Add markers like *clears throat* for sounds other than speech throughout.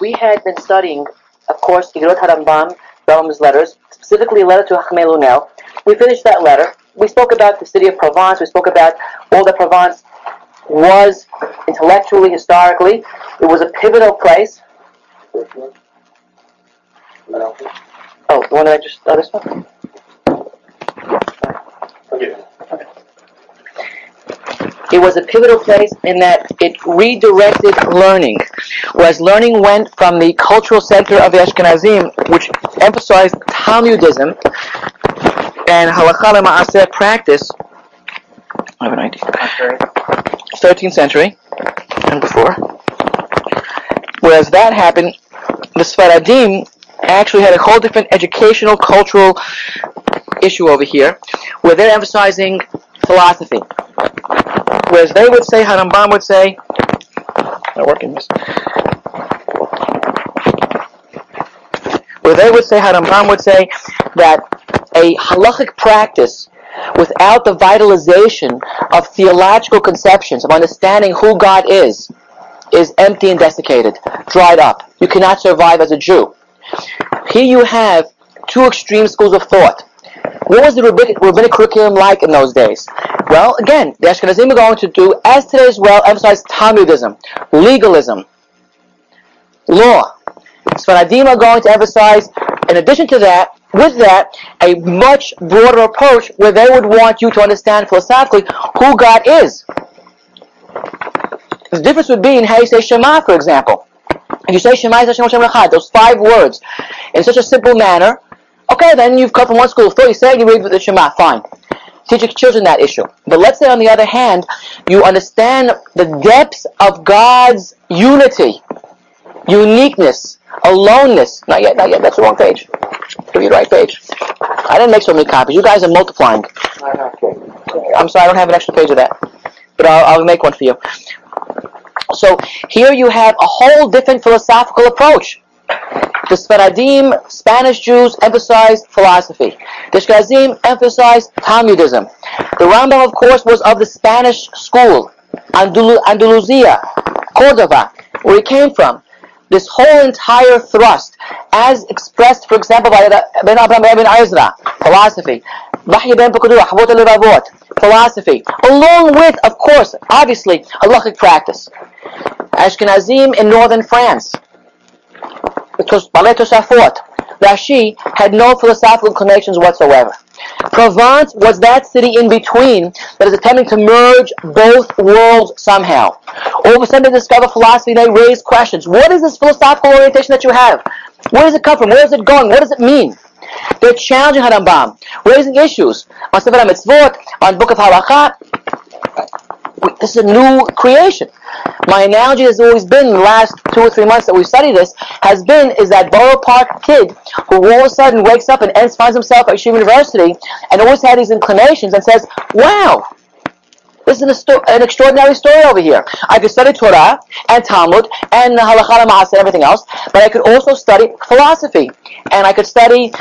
we had been studying, of course, Igorot Harambam, Rambam's letters, specifically a letter to Chachmei Lunel. We finished that letter. We spoke about the city of Provence. We spoke about all that Provence was intellectually, historically. It was a pivotal place. Oh, the one that I just, oh, this one? It was a pivotal place in that it redirected learning. Whereas learning went from the cultural center of the Ashkenazim, which emphasized Talmudism and halakha ma'aseh practice. I have an idea. 13th century and before. Whereas that happened, the Sfaradim actually had a whole different educational, cultural issue over here, where they're emphasizing philosophy. Whereas they would say, Harambam would say, not working this. Where they would say, Harambam would say, that a halachic practice without the vitalization of theological conceptions, of understanding who God is, is empty and desiccated, dried up. You cannot survive as a Jew. Here you have two extreme schools of thought. What was the rabbinic, rabbinic curriculum like in those days? Well, again, the Ashkenazim are going to do, as today as well, emphasize Talmudism, legalism, law. Sfaradim are going to emphasize, in addition to that, with that, a much broader approach where they would want you to understand philosophically who God is. The difference would be in how you say Shema, for example. If you say Shema Hashem Hashem Echad, those five words, in such a simple manner, okay, then you've come from one school of thought, you say you read with the Shema, fine. Teach your children that issue. But let's say on the other hand, you understand the depths of God's unity, uniqueness, aloneness. Not yet, not yet, that's the wrong page. Give you the right page. I didn't make so many copies. You guys are multiplying. I'm sorry, I don't have an extra page of that. But I'll, I'll make one for you. So here you have a whole different philosophical approach. The Sfaradim, Spanish Jews, emphasized philosophy. The Ashkenazim emphasized Talmudism. The Rambam, of course, was of the Spanish school, Andal- Andalusia, Cordova, where he came from. This whole entire thrust, as expressed, for example, by Ben Abraham Ibn Ezra, philosophy. Ben philosophy. Along with, of course, obviously, halachic practice. Ashkenazim in northern France, because Balei Tosafot, Rashi had no philosophical connections whatsoever. Provence was that city in between that is attempting to merge both worlds somehow. All of a sudden they discover philosophy, and they raise questions. What is this philosophical orientation that you have? Where does it come from? Where is it going? What does it mean? They're challenging Harambam, raising issues on Sefer HaMitzvot, on Book of Halakha. This is a new creation. My analogy has always been, the last two or three months that we've studied this, has been, is that Borough Park kid who all of a sudden wakes up and ends, finds himself at Yeshiva University and always had these inclinations and says, wow, this is an, an extraordinary story over here. I could study Torah and Talmud and Halakha and everything else, but I could also study philosophy and I could study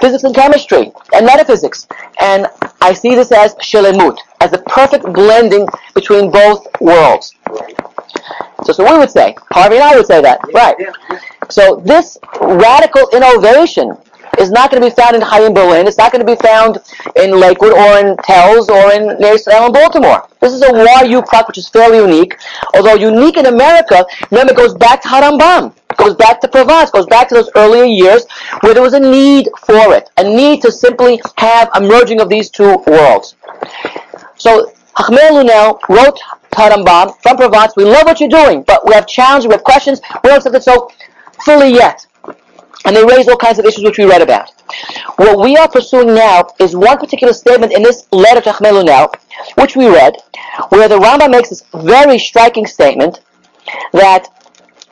physics and chemistry and metaphysics. And I see this as the perfect blending between both worlds. So, so we would say, Harvey and I would say that, right? So this radical innovation is not going to be found in Chaim Berlin. It's not going to be found in Lakewood or in Telz or in Ner in Baltimore. This is a YU product which is fairly unique. Although unique in America, remember it goes back to Harambam. Goes back to Provence, goes back to those earlier years where there was a need for it, a need to simply have a merging of these two worlds. So Chachmei Lunel wrote Harambam from Provence. We love what you're doing, but we have challenges, we have questions. We don't accept it so fully yet. And they raise all kinds of issues which we read about. What we are pursuing now is one particular statement in this letter to Chachmei Lunel, which we read, where the Rambam makes this very striking statement that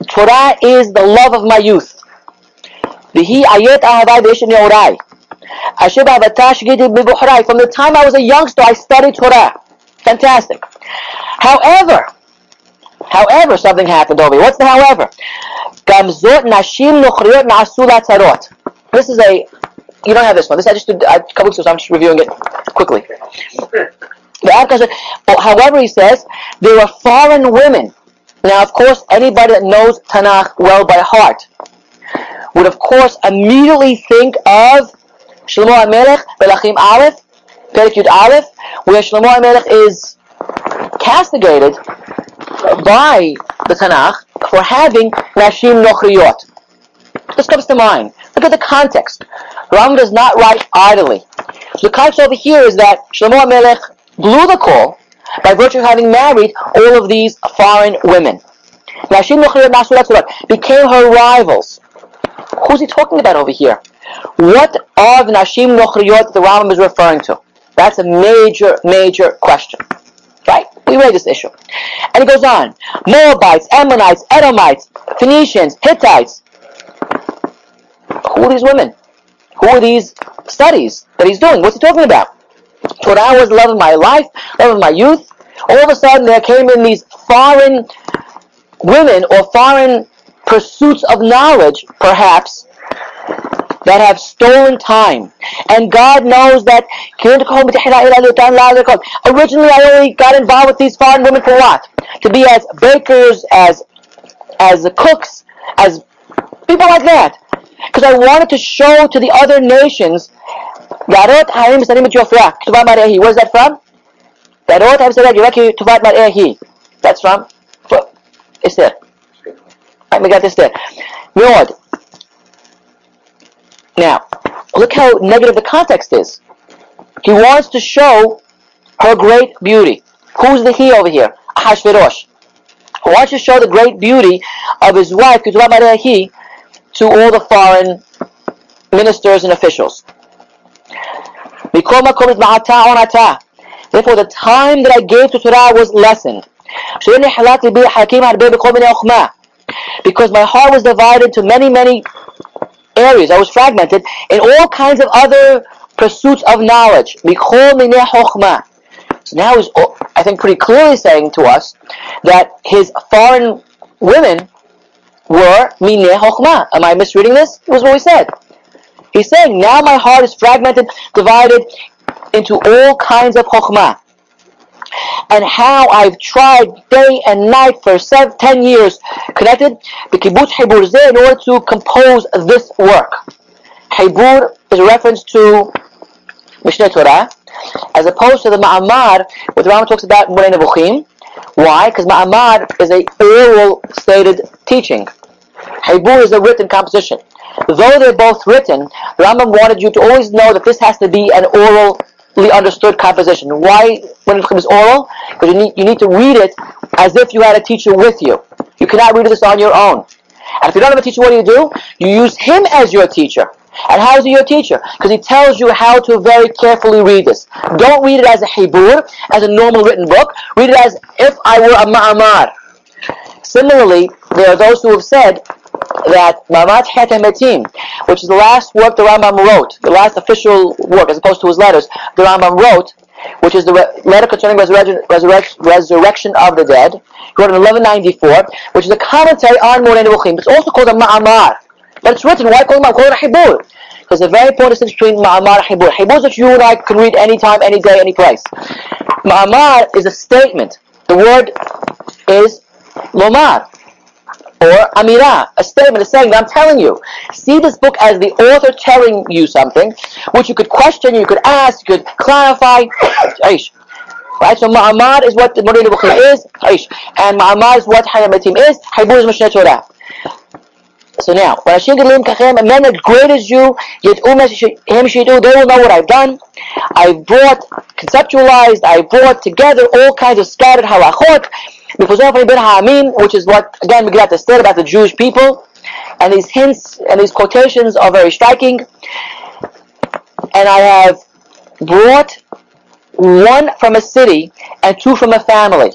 Torah is the love of my youth. V'hi ayet ahavai v'yeshen yorai. Asher ba'avata shgidi b'buchrai. From the time I was a youngster, I studied Torah. Fantastic. However, however, something happened over here. What's the however? This is a, you don't have this one. This I just did uh, a couple weeks ago, so I'm just reviewing it quickly. However, he says, there were foreign women Now, of course, anybody that knows Tanakh well by heart would, of course, immediately think of Shlomo HaMelech, Belachim Aleph, Perek Yud Aleph, where Shlomo HaMelech is castigated by the Tanakh for having Nashim Nochriyot. This comes to mind. Look at the context. Ram does not write idly. So the context over here is that Shlomo HaMelech blew the call by virtue of having married all of these foreign women. Nashim Nochriyot became her rivals. Who's he talking about over here? What are the Nashim Nochriyot the Rambam is referring to? That's a major, major question. Right? We read this issue. And it goes on. Moabites, Ammonites, Edomites, Phoenicians, Hittites. Who are these women? Who are these studies that he's doing? What's he talking about? Torah was the love of my life, love of my youth. All of a sudden there came in these foreign women or foreign pursuits of knowledge, perhaps, that have stolen time. And God knows that originally I only got involved with these foreign women for what? To be as bakers, as as cooks, as people like that. Because I wanted to show to the other nations Where's that from? That's from Esther. Right, we got this there. Lord, now, look how negative the context is. He wants to show her great beauty. Who's the he over here? Ahashverosh. He wants to show the great beauty of his wife, he, to all the foreign ministers and officials. Therefore, the time that I gave to Torah was lessened. Because my heart was divided to many, many areas. I was fragmented in all kinds of other pursuits of knowledge. So now he's, I think, pretty clearly saying to us that his foreign women were mineh chokhmah. Am I misreading this? It was what we said. He's saying, now my heart is fragmented, divided into all kinds of chokhmah. And how I've tried day and night for seven, ten years, connected the kibbutz Hebur in order to compose this work. Hebur is a reference to Mishneh Torah, as opposed to the Ma'amar, which the Rambam talks about. Why? Because Ma'amar is a oral stated teaching. Hebur is a written composition. Though they're both written, Rambam wanted you to always know that this has to be an orally understood composition. Why, when it comes oral? Because you need, you need to read it as if you had a teacher with you. You cannot read this on your own. And if you don't have a teacher, what do you do? You use him as your teacher. And how is he your teacher? Because he tells you how to very carefully read this. Don't read it as a Hebur, as a normal written book. Read it as if I were a Ma'amar. Similarly, there are those who have said that Mamat Hetemetim, which is the last work the Rambam wrote, the last official work, as opposed to his letters, the Rambam wrote, which is the re- letter concerning resurrection, resurrection, resurrection of the dead, he wrote in 1194, which is a commentary on Moreh Nevuchim. It's also called a Ma'amar. But it's written, why call it, call it a Hibur? Because a very important distinction between Ma'amar and Hibur. Hibur is that you and I can read anytime, any day, any place. Ma'amar is a statement. The word is Lomar or Amira, a statement, is saying that I'm telling you. See this book as the author telling you something, which you could question, you could ask, you could clarify. Right, so Ma'amar is what the Moreh Nevuchim is, and Ma'amar is what Hayamatim is, Hibur is Mishneh Torah. So now, when Hashem Gedolim Kachem, and men as great as you, umas him shidu, they will know what I've done. I've brought, conceptualized, I've brought together all kinds of scattered halachot, which is what, again, Megillat said about the Jewish people. And these hints and these quotations are very striking. And I have brought one from a city and two from a family.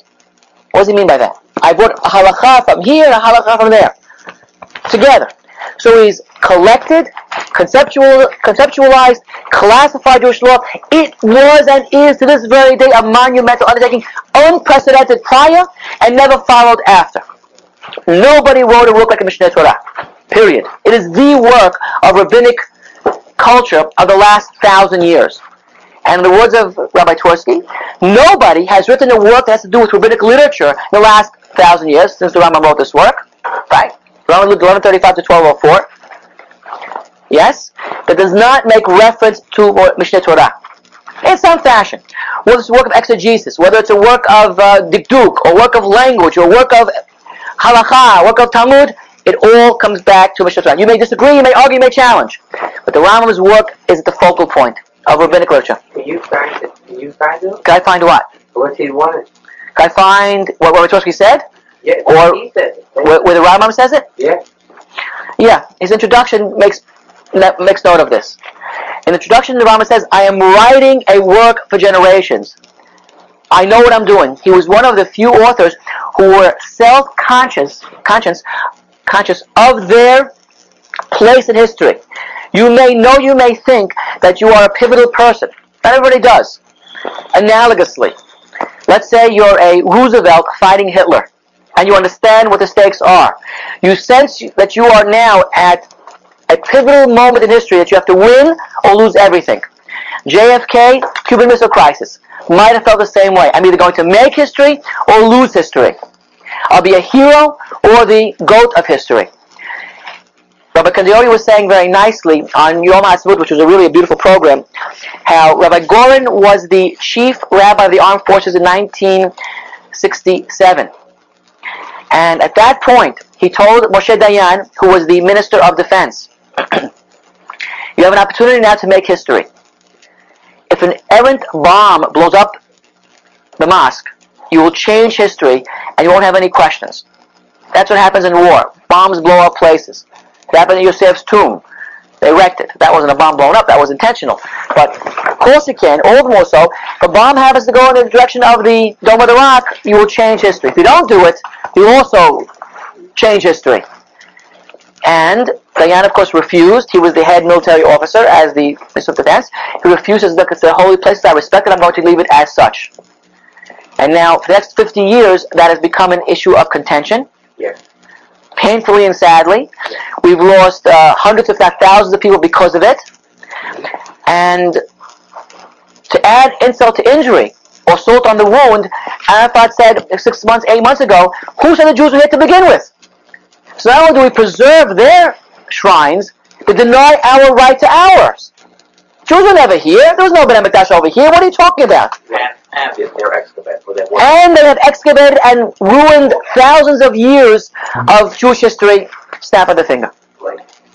What does he mean by that? I brought a halacha from here and a halacha from there. Together. So he's collected, conceptual, conceptualized, classified Jewish law. It was and is to this very day a monumental undertaking, unprecedented prior and never followed after. Nobody wrote a work like a Mishneh Torah. Period. It is the work of rabbinic culture of the last thousand years. And in the words of Rabbi Twersky, nobody has written a work that has to do with rabbinic literature in the last thousand years since the Rambam wrote this work, right? Rambam lived 1135 to 1204. Yes, that does not make reference to Mishneh Torah in some fashion. Whether it's a work of exegesis, whether it's a work of uh, dikduk, or work of language, or work of halacha, work of Talmud, it all comes back to Mishneh Torah. You may disagree, you may argue, you may challenge, but the Rambam's work is the focal point of rabbinic literature. Can you find it? Can you find it? Can I find what? What he wanted? Can I find what, what said? Yeah, Or- he said it. Where, where the Rambam says it? Yeah. Yeah, his introduction makes makes note of this. In the introduction, the Rambam says, "I am writing a work for generations. I know what I'm doing." He was one of the few authors who were self-conscious, conscious, conscious of their place in history. You may know, you may think that you are a pivotal person. Not everybody does. Analogously, let's say you're a Roosevelt fighting Hitler, and you understand what the stakes are. You sense that you are now at a pivotal moment in history that you have to win or lose everything. JFK, Cuban Missile Crisis, might have felt the same way. I'm either going to make history or lose history. I'll be a hero or the goat of history. Rabbi Kandiori was saying very nicely on Yom HaSavut, which was a really a beautiful program, how Rabbi Goren was the chief rabbi of the armed forces in 1967. And at that point, he told Moshe Dayan, who was the minister of defense, you have an opportunity now to make history. If an errant bomb blows up the mosque, you will change history and you won't have any questions. That's what happens in war. Bombs blow up places. It happened at Yosef's tomb. They wrecked it. That wasn't a bomb blown up. That was intentional. But of course it can. All the more so. If a bomb happens to go in the direction of the Dome of the Rock, you will change history. If you don't do it, you also change history. And Dayan, of course, refused. He was the head military officer as the Minister of Defense. He refused to look at the holy places. I respect it. I'm going to leave it as such. And now, for the next 50 years, that has become an issue of contention. Yeah. Painfully and sadly. We've lost uh, hundreds, if not thousands, of people because of it. And to add insult to injury, or salt on the wound, Arafat said six months, eight months ago, who said the Jews were here to begin with? So not only do we preserve their shrines, we deny our right to ours. Jews were never here. There was no Beit Hamikdash over here. What are you talking about? Ambient, they're excavated. And they have excavated and ruined thousands of years of Jewish history. Snap of the finger.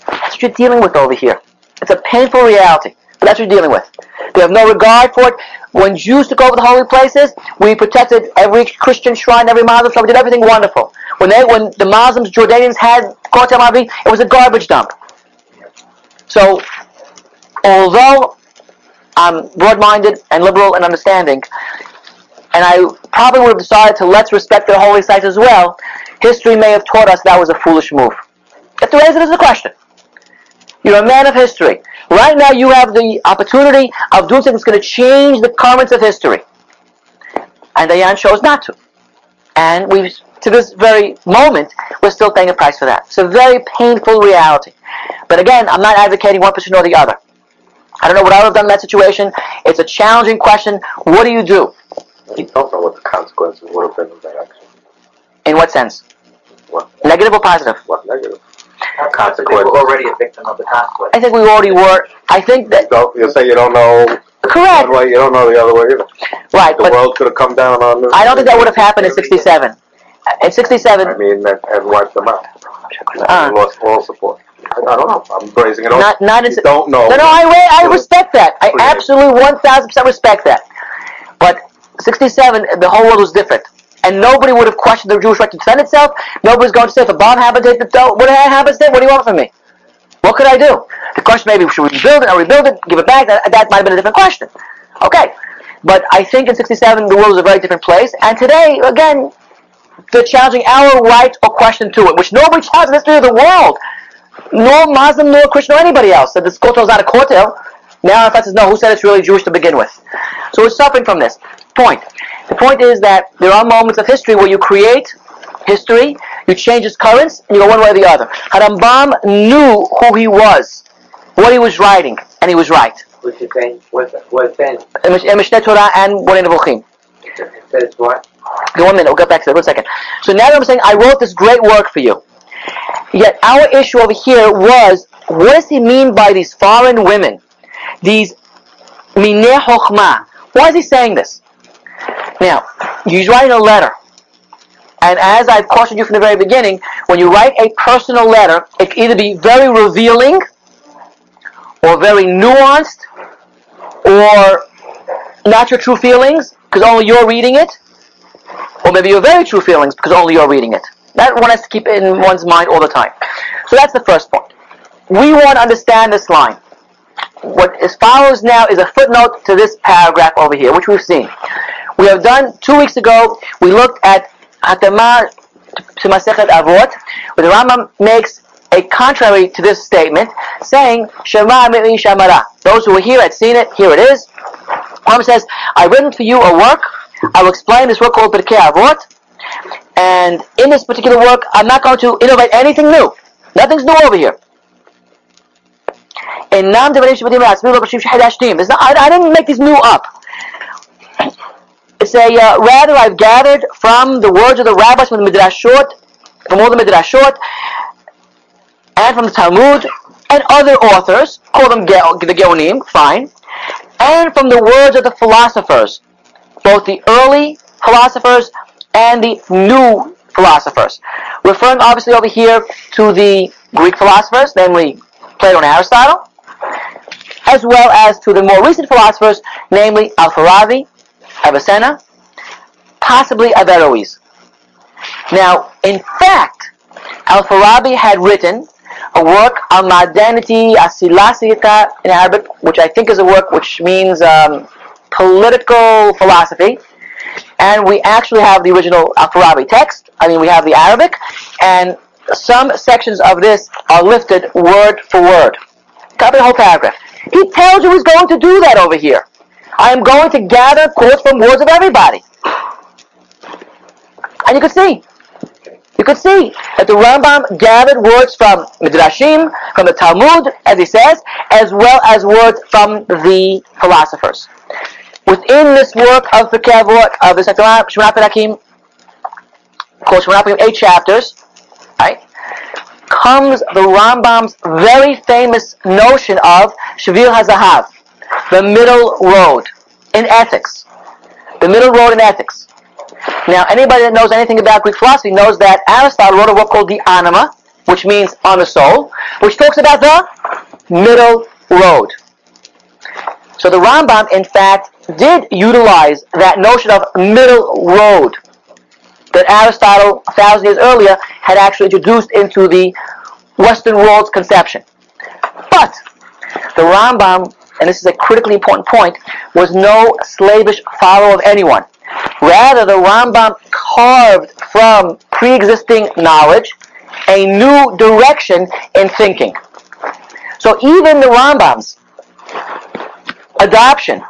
That's what you're dealing with over here. It's a painful reality, but that's what you're dealing with. They have no regard for it. When Jews took over the holy places, we protected every Christian shrine, every Muslim shrine. We did everything wonderful. When they, when the Muslims, Jordanians had Kotel Mavi, it was a garbage dump. So, although I'm broad-minded and liberal and understanding, and I probably would have decided to let's respect their holy sites as well, history may have taught us that was a foolish move. To raise it as a question. You're a man of history. Right now you have the opportunity of doing something that's going to change the currents of history. And Dayan chose not to. And we, to this very moment, we're still paying a price for that. It's a very painful reality. But again, I'm not advocating one position or the other. I don't know what I would have done in that situation. It's a challenging question. What do you do? You don't know what the consequences would have been of that action. In what sense? What, Negative or positive? what negative? They were Consequences. already a victim of the consequence. I think we already were. I think that Don't, you say you don't know correct, one way, you don't know the other way either. right? The But world could have come down on this. I don't think that would have happened in '67. In I mean, and, and wiped them out. uh, We lost all support. I, I don't know. I'm raising it up. not not in. You don't know. No, no, I I respect that. I absolutely one thousand percent respect that. But '67, the whole world was different, and nobody would have questioned the Jewish right to defend itself. Nobody's going to say if a bomb happens, take the dough. What happens then? What do you want from me? What could I do? The question maybe should we rebuild it or rebuild it, give it back? That, that might have been a different question. Okay, but I think in '67 the world was a very different place, and today again. They're challenging our right or question to it, which nobody challenges in the history of the world. Nor Muslim, nor Christian, or anybody else. That this kotel is not a kotel. Now Arafat says, no, who said it's really Jewish to begin with? So we're suffering from this. Point. The point is that there are moments of history where you create history, you change its currents, and you go one way or the other. Harambam knew who he was, what he was writing, and he was right. Which is saying, what's? In Mish- Mishneh Torah and Moreh Nevuchim. It says what? Okay, one minute, we'll get back to that. One second. So now I'm saying I wrote this great work for you. Yet our issue over here was what does he mean by these foreign women? These mineh chokhmah. Why is he saying this? Now, he's writing a letter. And as I've cautioned you from the very beginning, when you write a personal letter, it can either be very revealing or very nuanced or not your true feelings because only you're reading it, or maybe your very true feelings because only you're reading it. That one has to keep in one's mind all the time. So that's the first point. We want to understand this line. What follows now is a footnote to this paragraph over here, which we've seen. We have done two weeks ago. We looked at Hatama to Masechet Avot, where the Rambam makes a contrary to this statement, saying Shema Shamara. Those who were here had seen it. Here it is. Rambam says, "I've written for you a work. I will explain this work called Pirkei Avot." And in this particular work, I'm not going to innovate anything new. Nothing's new over here. And I, I didn't make these new up. It's a uh, rather I've gathered from the words of the rabbis from the midrashot, from all the midrashot, and from the Talmud and other authors. Call them Ge- the Geonim, fine, and from the words of the philosophers, both the early philosophers and the new philosophers. Referring obviously over here to the Greek philosophers, namely Plato and Aristotle, as well as to the more recent philosophers, namely Al-Farabi, Avicenna, possibly Averroes. Now, in fact, Al-Farabi had written a work on Madanity Asilasita in Arabic, which I think is a work which means um, political philosophy. And we actually have the original uh, Al-Farabi text. I mean, we have the Arabic, and some sections of this are lifted word for word. Copy the whole paragraph. He tells you he's going to do that over here. I am going to gather quotes from words of everybody. And you can see. You could see that the Rambam gathered words from Midrashim, from the Talmud, as he says, as well as words from the philosophers. Within this work of the Kavot, of the Shemana Perakim, called Shemana Perakim, eight chapters, right, comes the Rambam's very famous notion of Shavil HaZahav, the middle road in ethics. The middle road in ethics. Now, anybody that knows anything about Greek philosophy knows that Aristotle wrote a book called De Anima, which means on the soul, which talks about the middle road. So the Rambam, in fact, did utilize that notion of middle road that Aristotle, a thousand years earlier, had actually introduced into the Western world's conception. But the Rambam, and this is a critically important point, was no slavish follower of anyone. Rather, the Rambam carved from pre-existing knowledge a new direction in thinking. So even the Rambam's adoption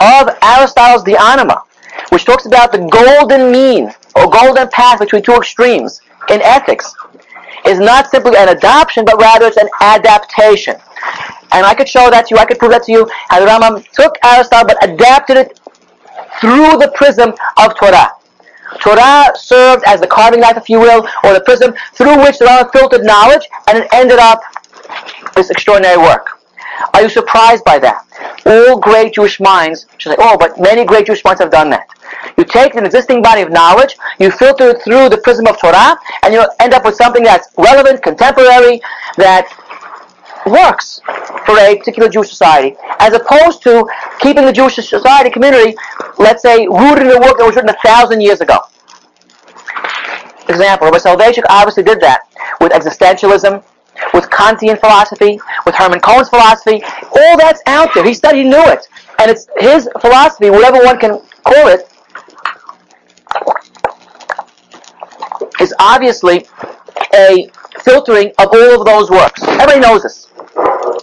of Aristotle's De Anima, which talks about the golden mean or golden path between two extremes in ethics, is not simply an adoption, but rather it's an adaptation. And I could show that to you, I could prove that to you, how the took Aristotle but adapted it through the prism of Torah. Torah served as the carving knife, if you will, or the prism through which the Rambam filtered knowledge, and it ended up this extraordinary work. Are you surprised by that? All great Jewish minds should say, oh, but many great Jewish minds have done that. You take an existing body of knowledge, you filter it through the prism of Torah, and you'll end up with something that's relevant, contemporary, that works for a particular Jewish society, as opposed to keeping the Jewish society community, let's say, rooted in a work that was written a thousand years ago. Example, Rabbi Soloveitchik obviously did that with existentialism, with Kantian philosophy, with Hermann Cohen's philosophy. All that's out there. He studied, he knew it. And it's his philosophy, whatever one can call it, is obviously a filtering of all of those works. Everybody knows this.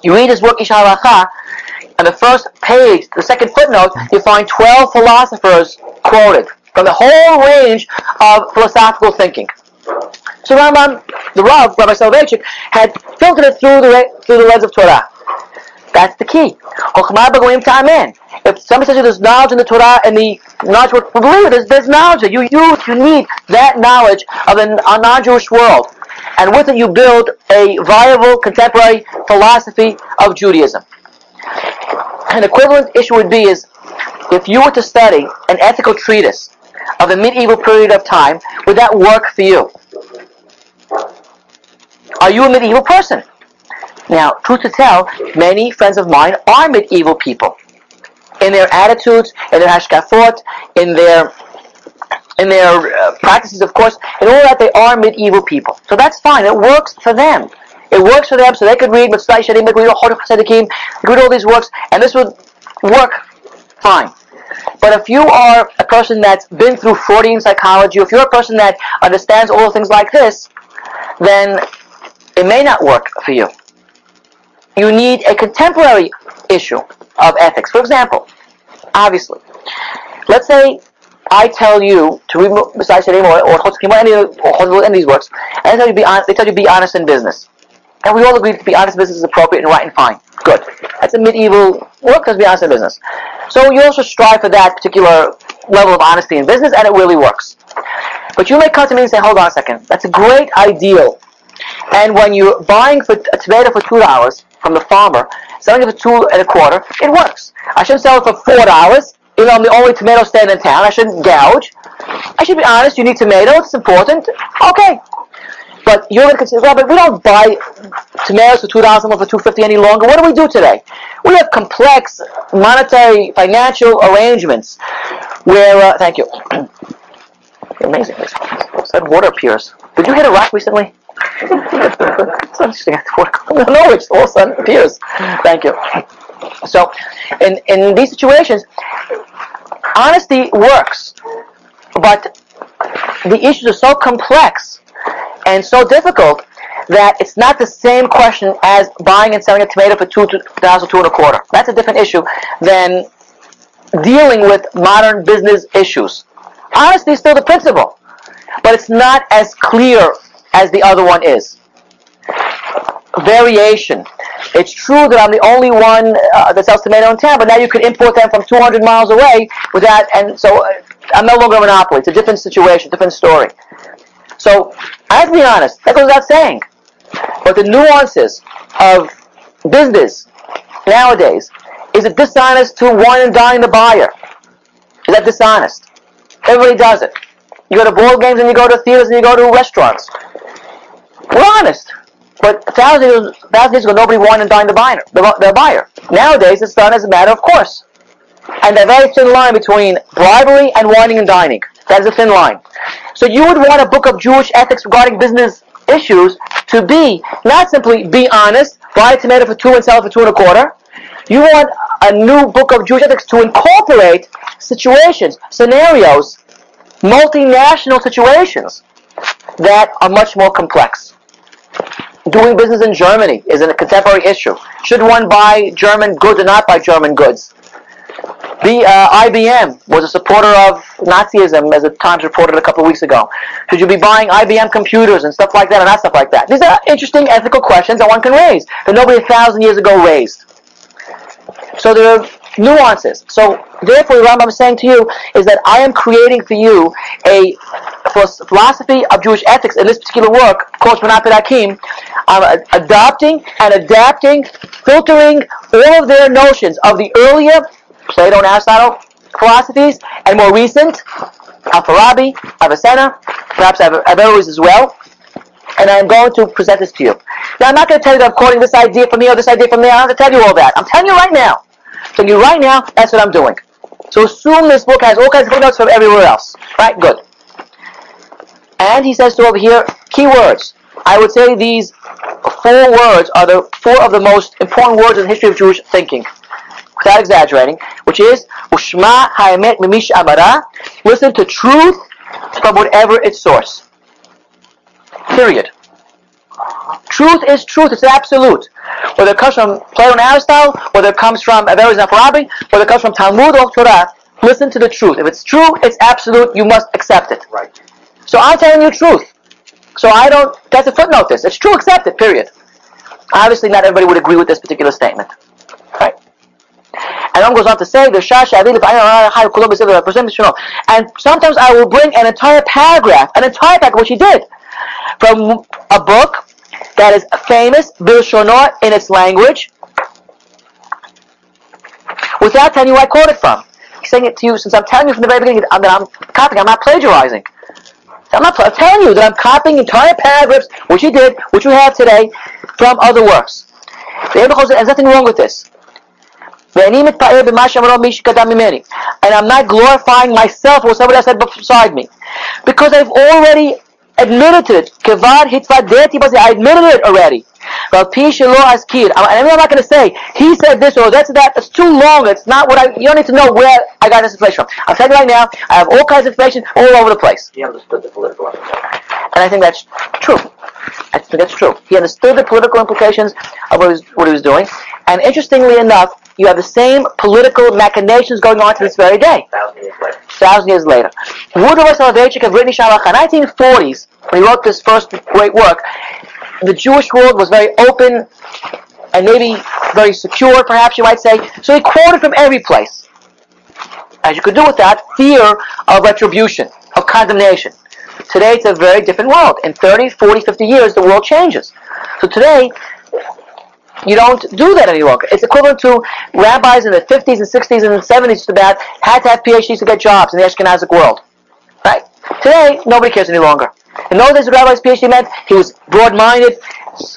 You read his work, Ish HaHalacha, on the first page, the second footnote, you find 12 philosophers quoted from the whole range of philosophical thinking. So Rambam, the Rav, Rabbi Soloveitchik, had filtered it through the, through the lens of Torah. That's the key. If somebody says you there's knowledge in the Torah and the knowledge, we believe it, there's, there's knowledge that you use, you need that knowledge of a non-Jewish world. And with it you build a viable contemporary philosophy of Judaism. An equivalent issue would be is if you were to study an ethical treatise of a medieval period of time, would that work for you? Are you a medieval person? Now, truth to tell, many friends of mine are medieval people. In their attitudes, in their hashkafot, in their in their uh, practices, of course, and all that, they are medieval people. So that's fine. It works for them. It works for them, so they could read Mitzvah they could read read all these works, and this would work fine. But if you are a person that's been through Freudian psychology, if you're a person that understands all things like this, then it may not work for you. You need a contemporary issue of ethics. For example, obviously, let's say I tell you to read Messiah Shadim or, any or any of these works, and they tell you be honest, they tell you be honest in business. And we all agree to be honest in business is appropriate and right and fine. Good. That's a medieval work, let's be honest in business. So you also strive for that particular level of honesty in business, and it really works. But you may come to me and say, hold on a second, that's a great ideal. And when you're buying for a tomato for two dollars from the farmer, selling it for two and a quarter, it works. I shouldn't sell it for four dollars, even though I'm the only tomato stand in town. I shouldn't gouge. I should be honest. You need tomatoes. It's important. Okay. But you're going to consider, well, but we don't buy tomatoes for two dollars and for two fifty any longer. What do we do today? We have complex monetary financial arrangements where. Uh, thank you. *clears throat* Amazing. Said water appears. Did you hit a rock recently? It's interesting. No, it's all of a sudden appears. Thank you. So, in in these situations, honesty works, but the issues are so complex and so difficult that it's not the same question as buying and selling a tomato for two thousand two and a quarter. That's a different issue than dealing with modern business issues. Honesty is still the principle, but it's not as clear as the other one is. Variation. It's true that I'm the only one uh, that sells tomato in town, but now you could import them from 200 miles away without, and so uh, I'm no longer a monopoly. It's a different situation, different story. So I have to be honest. That goes without saying. But the nuances of business nowadays is it dishonest to wine and dine the buyer? Is that dishonest? Everybody does it. You go to ball games and you go to theaters and you go to restaurants. We're honest. But a thousand years, a thousand years ago, nobody and dine the buyer, the, the buyer. Nowadays, it's done as a matter of course. And a very thin line between bribery and wining and dining. That is a thin line. So you would want a book of Jewish ethics regarding business issues to be not simply be honest, buy a tomato for two and sell it for two and a quarter. You want a new book of Jewish ethics to incorporate situations, scenarios, multinational situations that are much more complex. Doing business in Germany is a contemporary issue. Should one buy German goods or not buy German goods? The uh, IBM was a supporter of Nazism, as the Times reported a couple of weeks ago. Should you be buying IBM computers and stuff like that, and not stuff like that? These are interesting ethical questions that one can raise that nobody a thousand years ago raised. So there are nuances. So therefore, what I'm saying to you is that I am creating for you a philosophy of Jewish ethics in this particular work called Shmonat Perakim. I'm adopting and adapting, filtering all of their notions of the earlier Plato and Aristotle philosophies, and more recent, Al-Farabi, Avicenna, perhaps Averroes as well. And I'm going to present this to you. Now, I'm not going to tell you that I'm quoting this idea from here this idea from there. I don't have to tell you all that. I'm telling you right now. Telling you right now, that's what I'm doing. So soon this book has all kinds of footnotes from everywhere else. Right? Good. And he says to over here, keywords. I would say these four words are the four of the most important words in the history of Jewish thinking without exaggerating, which is Ushma Haemet Mimish Amara. Listen to truth from whatever its source. Period. Truth is truth. It's absolute. Whether it comes from Plato and Aristotle, whether it comes from Averroes and Farabi, whether it comes from Talmud or Torah, listen to the truth. If it's true, it's absolute. You must accept it. Right. So I'm telling you truth. So I don't. That's a footnote. This. It's true. Accept it. Period. Obviously, not everybody would agree with this particular statement. Right. And Ram goes on to say, the Shah Shavili and sometimes I will bring an entire paragraph, an entire paragraph, which he did, from a book that is famous, Bilshonot, in its language, without telling you I quote it from. He's saying it to you since I'm telling you from the very beginning that I'm copying, I'm not plagiarizing. I'm not I'm telling you that I'm copying entire paragraphs, which he did, which we have today, from other works. There's nothing wrong with this. And I'm not glorifying myself or somebody else said beside me. Because I've already admitted to it. I admitted it already. But P Shalloh Askir. I'm and I'm not going to say, he said this or that's that. It's too long. It's not what I, you don't need to know where I got this information from. I'm telling you right now, I have all kinds of information all over the place. He understood the political implications. And I think that's true. I think that's true. He understood the political implications of what he was, what he was doing. And interestingly enough, you have the same political machinations going on to this very day, Thousand years later. thousand years later. Woodrow Soloveitchik of Brittany Shamach, 1940s, when he wrote this first great work, the Jewish world was very open and maybe very secure, perhaps you might say. So he quoted from every place. As you could do with that, fear of retribution, of condemnation. Today it's a very different world. In 30, 40, 50 years, the world changes. So today, you don't do that any longer. It's equivalent to rabbis in the 50s and 60s and 70s about had to have PhDs to get jobs in the Ashkenazic world. Right? Today, nobody cares any longer. In those days, rabbi's PhD meant he was broad-minded,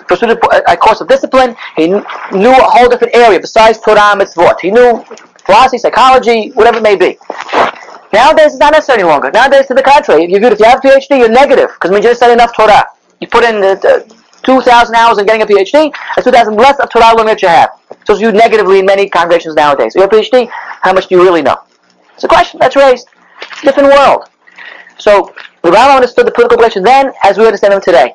pursued a, course of discipline. He knew a whole different area besides Torah and Mitzvot. He knew philosophy, psychology, whatever it may be. Nowadays, it's not necessary any longer. Nowadays, to the contrary, if you, if you have a PhD, you're negative because we just study enough Torah. You put in the, the 2,000 hours in getting a PhD, that's 2,000 less of Torah learning that you have. So it's viewed negatively in many congregations nowadays. You have a PhD, how much do you really know? It's a question that's raised. It's a different world. So the Rambam understood the political relations then as we understand them today.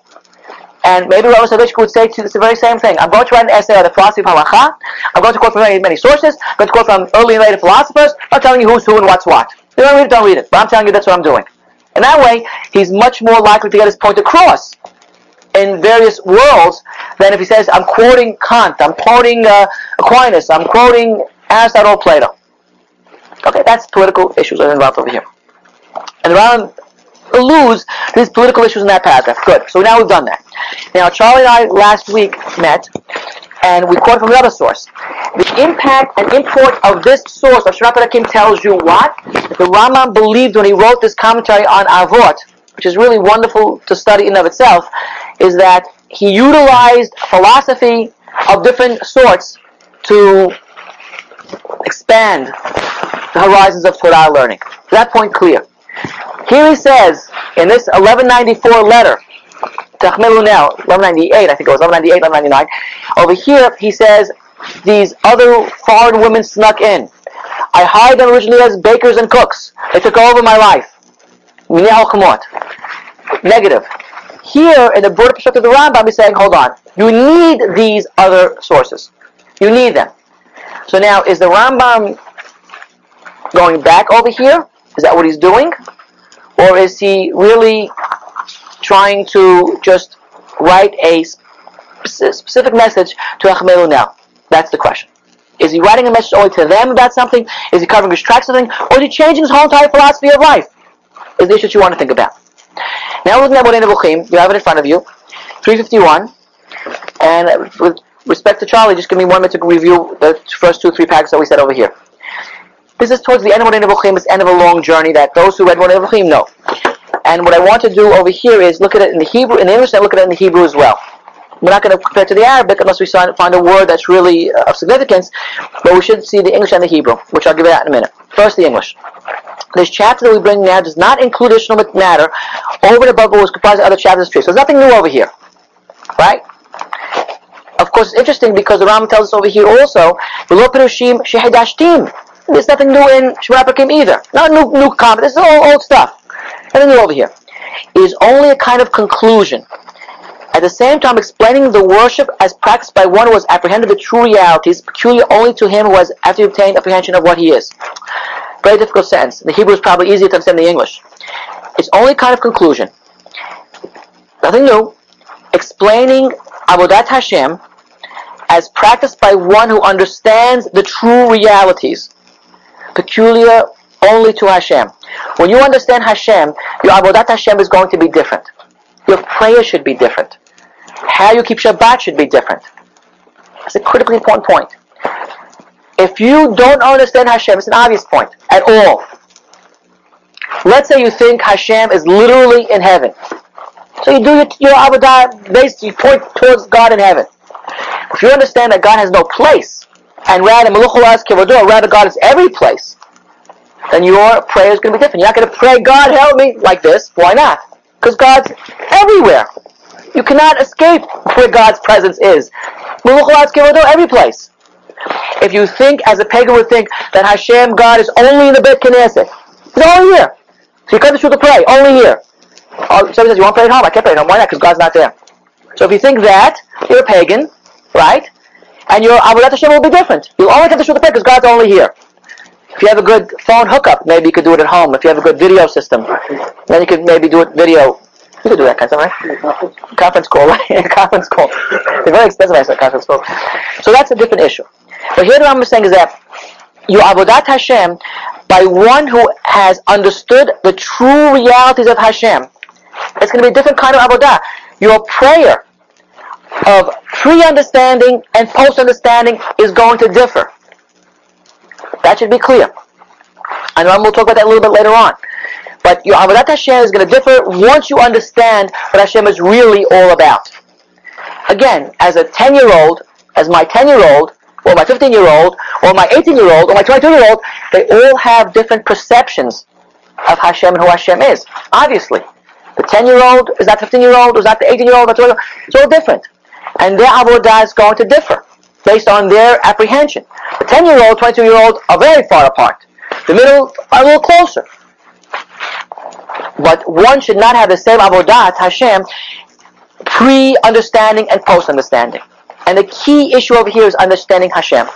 And maybe Rabbi Soloveitchik would say to you the very same thing. I'm going to write an essay on the philosophy of halacha. I'm going to quote from many, many sources. I'm going to quote from early and later philosophers. I'm telling you who's who and what's what. You don't read it, don't read it. But I'm telling you that's what I'm doing. And that way, he's much more likely to get his point across in various worlds than if he says, I'm quoting Kant, I'm quoting uh, Aquinas, I'm quoting Aristotle, Plato. Okay, that's political issues that are involved over here. And Ram alludes to these political issues in that paragraph. Good. So now we've done that. Now Charlie and I last week met and we quoted from another source. The impact and import of this source of Shemata tells you what the Rambam believed when he wrote this commentary on Avot, which is really wonderful to study in of itself, is that he utilized philosophy of different sorts to expand the horizons of Torah learning. That point clear? Here he says, in this 1194 letter, now, 1198, I think it was 1198, 1199. Over here, he says, these other foreign women snuck in. I hired them originally as bakers and cooks. They took over my life. Negative. Here, in the broader perspective of the Rambam, he's saying, hold on. You need these other sources. You need them. So now, is the Rambam going back over here? Is that what he's doing? Or is he really trying to just write a specific message to Chachmei Lunel? That's the question. Is he writing a message only to them about something? Is he covering his tracks something? Or is he changing his whole entire philosophy of life? Is the issue you want to think about. Now we're looking at Moreh Nevuchim, you have it in front of you, 351, and with respect to Charlie, just give me one minute to review the first two, three packs that we said over here. This is towards the end of Moreh Nevuchim, it's the end of a long journey that those who read Moreh Nevuchim know. And what I want to do over here is look at it in the Hebrew, in the English, and look at it in the Hebrew as well. We're not going to compare it to the Arabic unless we find find a word that's really uh, of significance, but we should see the English and the Hebrew, which I'll give you that in a minute. First, the English. This chapter that we bring now does not include additional matter over and above what was comprised of other chapters of. So there's nothing new over here. Right? Of course, it's interesting because the Rambam tells us over here also, "V'lo perushim shehedashtim." There's nothing new in Shemar either. Not new, new comment. This is all old stuff. Nothing new over here. It is only a kind of conclusion. At the same time, explaining the worship as practiced by one who has apprehended the true realities, peculiar only to him who has actually obtained apprehension of what he is. Very difficult sentence. The Hebrew is probably easier to understand than the English. It's only kind of conclusion. Nothing new. Explaining Avodat Hashem as practiced by one who understands the true realities, peculiar only to Hashem. When you understand Hashem, your Avodat Hashem is going to be different. Your prayer should be different. How you keep Shabbat should be different. It's a critically important point. If you don't understand Hashem, it's an obvious point at all. Let's say you think Hashem is literally in heaven. So you do your, your avodah based, you point towards God in heaven. If you understand that God has no place, and rather rather God is every place, then your prayer is going to be different. You're not going to pray, God help me, like this. Why not? Because God's everywhere. You cannot escape where God's presence is. Every place. If you think, as a pagan would think, that Hashem, God, is only in the Beit Knesset, He's only here. So you come to shul to pray, only here. Oh, somebody says, you want to pray at home? I can't pray at home. Why not? Because God's not there. So if you think that, you're a pagan, right? And your Avodat Hashem will be different. You'll only come to shul to pray because God's only here. If you have a good phone hookup, maybe you could do it at home. If you have a good video system, then you could maybe do it video. You could do that kind of thing, right? Conference call, right? *laughs* conference call. They're very expensive, I said conference call. So that's a different issue. But here what I'm saying is that your Avodat Hashem, by one who has understood the true realities of Hashem, it's going to be a different kind of Avodah. Your prayer of pre-understanding and post-understanding is going to differ. That should be clear. And we'll talk about that a little bit later on. But your Avodat Hashem is going to differ once you understand what Hashem is really all about. Again, as a 10-year-old, as my 10-year-old, or my 15-year-old, or my 18-year-old, or my 22-year-old, they all have different perceptions of Hashem and who Hashem is. Obviously. The 10-year-old is not 15-year-old, is not the 18-year-old, it's all different. And their avodah is going to differ based on their apprehension. The 10-year-old, 22-year-old are very far apart. The middle are a little closer. But one should not have the same avodah Hashem pre-understanding and post-understanding. And the key issue over here is understanding Hashem.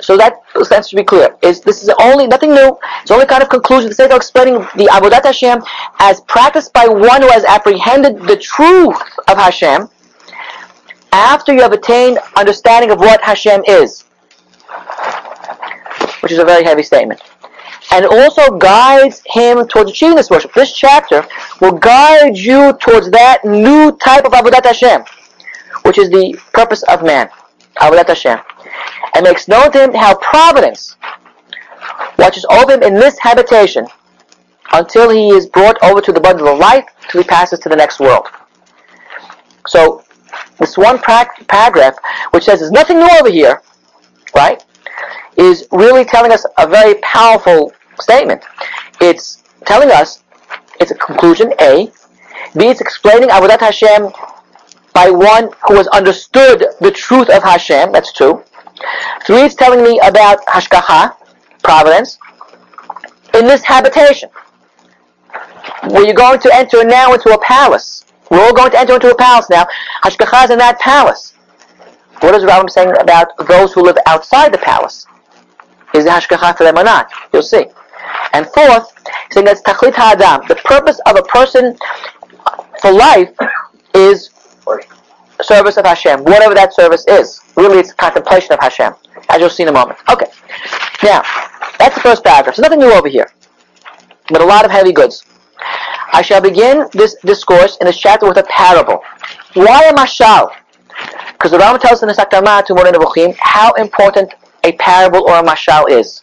So that sense to be clear. Is this is only nothing new. It's only kind of conclusion. The sake of explaining the Avodat Hashem as practiced by one who has apprehended the truth of Hashem after you have attained understanding of what Hashem is, which is a very heavy statement, and also guides him towards achieving this worship. This chapter will guide you towards that new type of Avodat Hashem, which is the purpose of man, Avodat Hashem and makes known to him how providence watches over him in this habitation until he is brought over to the bundle of life, till he passes to the next world. So, this one paragraph, which says there's nothing new over here, right, is really telling us a very powerful statement. It's telling us, it's a conclusion, A. B, it's explaining Avodat Hashem by one who has understood the truth of Hashem, that's two. Three is telling me about Hashgacha, providence, in this habitation. Where you're going to enter now into a palace. We're all going to enter into a palace now. Hashgacha is in that palace. What is Rambam saying about those who live outside the palace? Is the Hashgacha for them or not? You'll see. And fourth, saying that's Tachlit Ha'adam. The purpose of a person for life is service of Hashem, whatever that service is. Really, it's contemplation of Hashem, as you'll see in a moment. Okay, now, that's the first paragraph. There's nothing new over here, but a lot of heavy goods. I shall begin this discourse in this chapter with a parable. Why a mashal? Because the Rambam tells us in the Hakdamah to Nevuchim how important a parable or a mashal is.